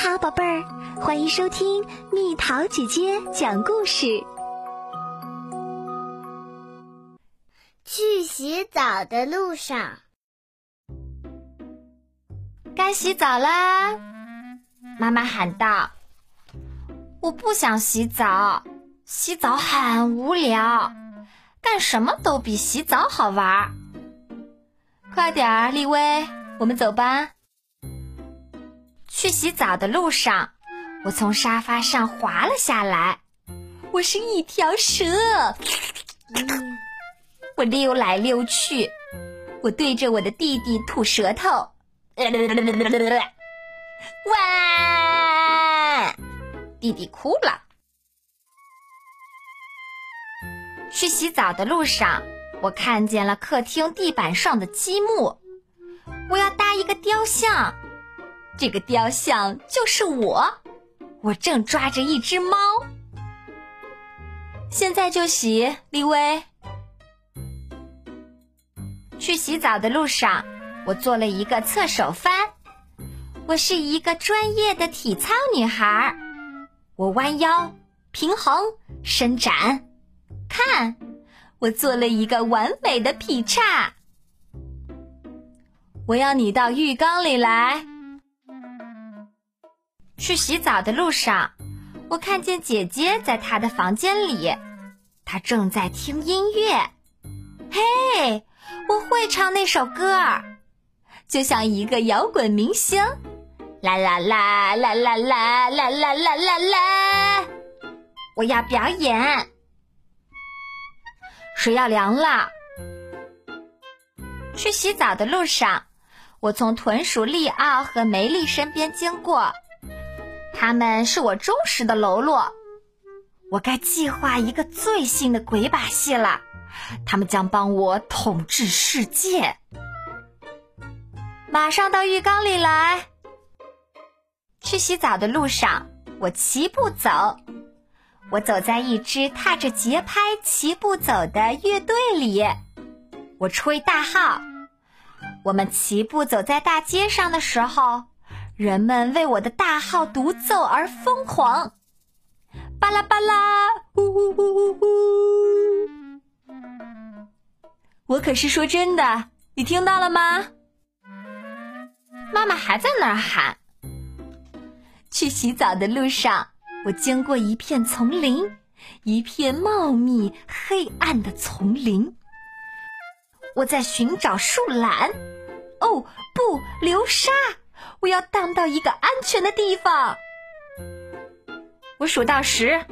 好，宝贝儿，欢迎收听蜜桃姐姐讲故事。去洗澡的路上，该洗澡啦！妈妈喊道：“我不想洗澡，洗澡很无聊，干什么都比洗澡好玩。”快点儿，丽薇，我们走吧。去洗澡的路上，我从沙发上滑了下来。我是一条蛇，我溜来溜去，我对着我的弟弟吐舌头。哇！弟弟哭了。去洗澡的路上，我看见了客厅地板上的积木，我要搭一个雕像。这个雕像就是我，我正抓着一只猫。现在就洗，李薇。去洗澡的路上，我做了一个侧手翻。我是一个专业的体操女孩，我弯腰、平衡、伸展。看，我做了一个完美的劈叉。我要你到浴缸里来。去洗澡的路上，我看见姐姐在她的房间里，她正在听音乐。嘿，我会唱那首歌，就像一个摇滚明星。啦啦啦啦啦啦啦啦啦啦啦！我要表演。水要凉了。去洗澡的路上，我从豚鼠利奥和梅丽身边经过。他们是我忠实的喽啰，我该计划一个最新的鬼把戏了。他们将帮我统治世界。马上到浴缸里来。去洗澡的路上，我齐步走。我走在一支踏着节拍齐步走的乐队里。我吹大号。我们齐步走在大街上的时候。人们为我的大号独奏而疯狂，巴拉巴拉，呜呜呜呜呜！我可是说真的，你听到了吗？妈妈还在那儿喊。去洗澡的路上，我经过一片丛林，一片茂密黑暗的丛林。我在寻找树懒。哦，不，流沙。我要荡到一个安全的地方。我数到十。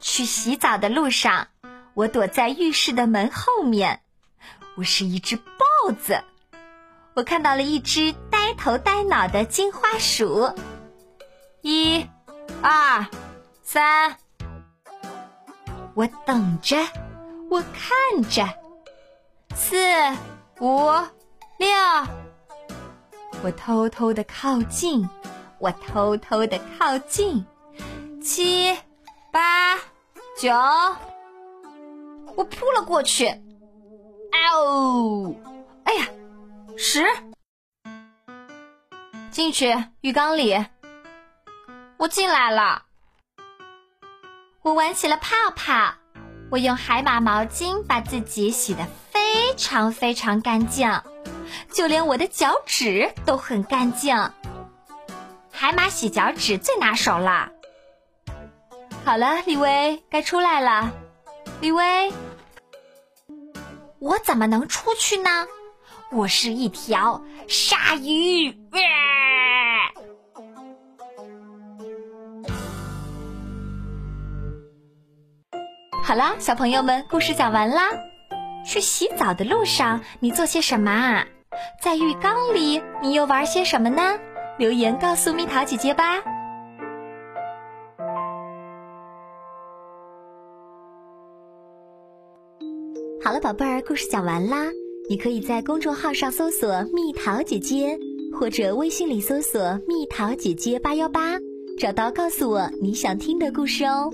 去洗澡的路上，我躲在浴室的门后面。我是一只豹子。我看到了一只呆头呆脑的金花鼠。一、二、三。我等着，我看着。四、五、六。我偷偷的靠近，我偷偷的靠近，七、八、九，我扑了过去，哦，哎呀，十，进去浴缸里，我进来了，我玩起了泡泡，我用海马毛巾把自己洗得非常非常干净。就连我的脚趾都很干净，海马洗脚趾最拿手了。好了，李威，该出来了。李威，我怎么能出去呢？我是一条鲨鱼。好啦，小朋友们，故事讲完啦。去洗澡的路上，你做些什么啊？在浴缸里，你又玩些什么呢？留言告诉蜜桃姐姐吧。好了，宝贝儿，故事讲完啦。你可以在公众号上搜索“蜜桃姐姐”，或者微信里搜索“蜜桃姐姐八幺八”，找到告诉我你想听的故事哦。